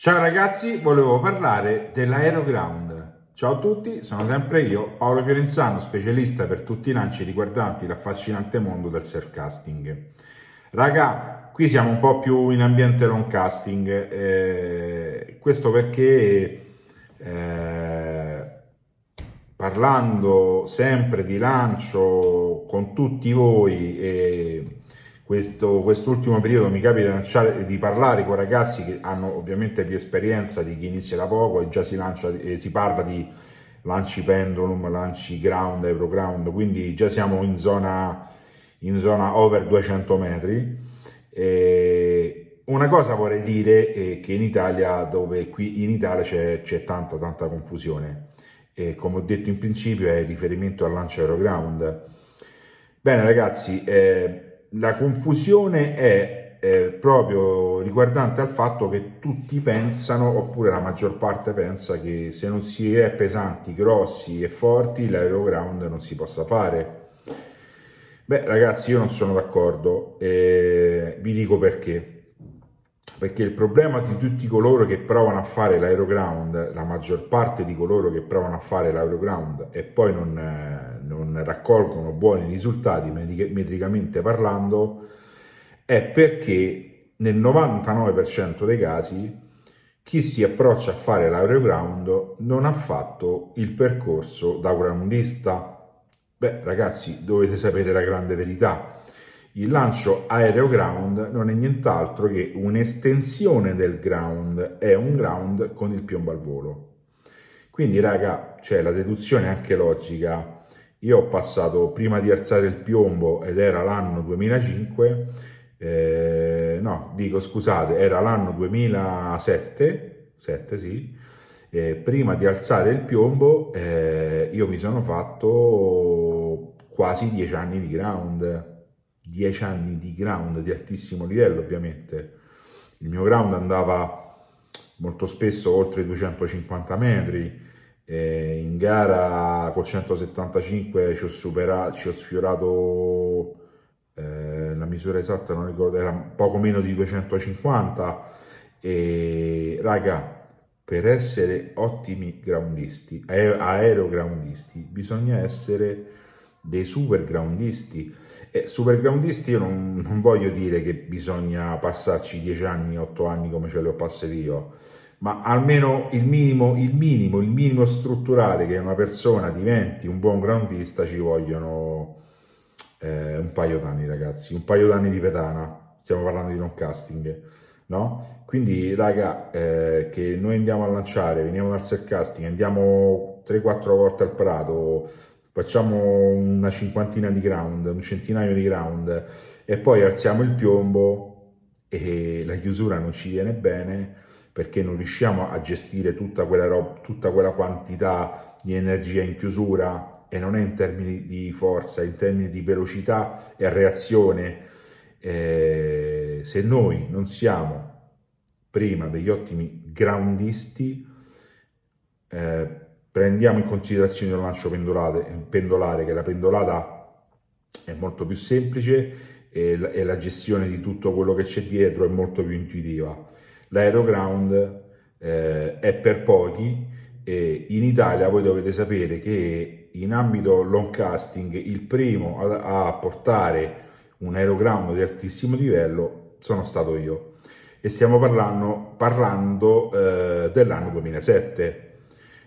Ciao ragazzi, volevo parlare dell'Aeroground. Ciao a tutti, sono sempre io, Paolo Fiorenzano, specialista per tutti i lanci riguardanti l'affascinante mondo del surfcasting. Raga, qui siamo un po' più in ambiente long casting, eh, questo perché eh, parlando sempre di lancio con tutti voi e questo, quest'ultimo periodo mi capita di parlare con ragazzi che hanno ovviamente più esperienza di chi inizia da poco e già si, lancia, eh, si parla di lanci pendulum, lanci ground, aeroground, quindi già siamo in zona, in zona over 200 metri. E una cosa vorrei dire è che in Italia, dove qui in Italia c'è, c'è tanta tanta confusione, e come ho detto in principio è riferimento al lancio aeroground. Bene ragazzi, eh, la confusione è eh, proprio riguardante al fatto che tutti pensano, oppure la maggior parte pensa, che se non si è pesanti, grossi e forti, l'aeroground non si possa fare. Beh, ragazzi, io non sono d'accordo e vi dico perché. Perché il problema di tutti coloro che provano a fare l'aeroground, la maggior parte di coloro che provano a fare l'aeroground e poi non, non raccolgono buoni risultati metricamente parlando è perché nel 99% dei casi chi si approccia a fare l'aeroground non ha fatto il percorso da groundista. Beh ragazzi dovete sapere la grande verità. Il lancio aeroground non è nient'altro che un'estensione del ground, è un ground con il piombo al volo. Quindi raga, c'è la deduzione anche logica io ho passato prima di alzare il piombo ed era l'anno 2005, eh, no, dico scusate, era l'anno 2007, 7, sì, eh, prima di alzare il piombo eh, io mi sono fatto quasi 10 anni di ground, 10 anni di ground di altissimo livello ovviamente. Il mio ground andava molto spesso oltre i 250 metri, eh, in gara col 175 ci ho superato, ci ho sfiorato eh, la misura esatta, non ricordo, era poco meno di 250 e raga, per essere ottimi groundisti, aerogroundisti, bisogna essere dei super groundisti. E super groundisti io non, non voglio dire che bisogna passarci 10 anni, 8 anni come ce li ho passati io, ma almeno il minimo, il minimo, il minimo strutturale che una persona diventi un buon groundista ci vogliono eh, un paio d'anni ragazzi, un paio d'anni di pedana, stiamo parlando di non casting, no? Quindi raga, eh, che noi andiamo a lanciare, veniamo dal surcasting, andiamo 3-4 volte al prato, facciamo una cinquantina di ground, un centinaio di ground e poi alziamo il piombo e la chiusura non ci viene bene, perché non riusciamo a gestire tutta quella, roba, tutta quella quantità di energia in chiusura e non è in termini di forza, è in termini di velocità e reazione. Eh, se noi non siamo prima degli ottimi groundisti, eh, prendiamo in considerazione il lancio pendolare, che la pendolata è molto più semplice e la gestione di tutto quello che c'è dietro è molto più intuitiva l'aeroground eh, è per pochi e in Italia voi dovete sapere che in ambito long casting il primo a, a portare un aeroground di altissimo livello sono stato io. E stiamo parlando, parlando eh, dell'anno 2007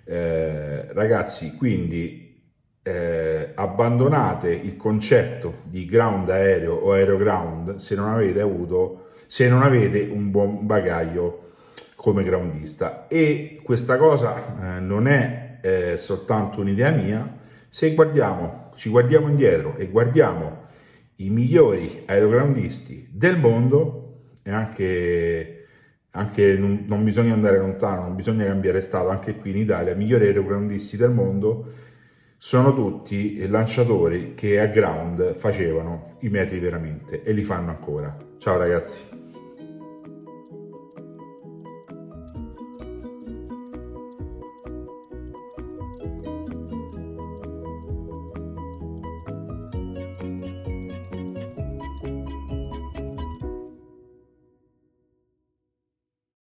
eh, ragazzi quindi eh, abbandonate il concetto di ground aereo o aeroground se non avete avuto se non avete un buon bagaglio come groundista. E questa cosa eh, non è eh, soltanto un'idea mia, se guardiamo, ci guardiamo indietro e guardiamo i migliori aerogroundisti del mondo, e anche, anche non, non, bisogna andare lontano, non bisogna cambiare stato, anche qui in Italia, i migliori aerogroundisti del mondo sono tutti lanciatori che a ground facevano i metri veramente e li fanno ancora. Ciao ragazzi!